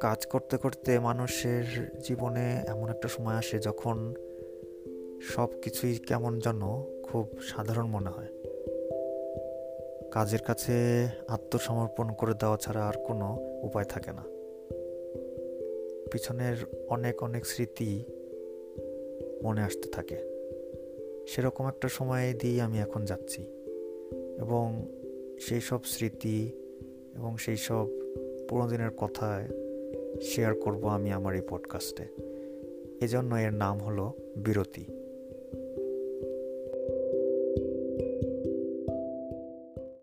কাজ করতে করতে মানুষের জীবনে এমন একটা সময় আসে যখন সব কিছুই কেমন যেন খুব সাধারণ মনে হয়। কাজের কাছে আত্মসমর্পণ করে দেওয়া ছাড়া আর কোনো উপায় থাকে না। পিছনের অনেক অনেক স্মৃতি মনে আসতে থাকে। সেরকম একটা সময় দিয়ে আমি এখন যাচ্ছি। এবং সেই সব স্মৃতি এবং সেই সব পুরোনো দিনের কথায় শেয়ার করব আমি আমার এই পডকাস্টে এজন্য এর নাম হলো বিরতি।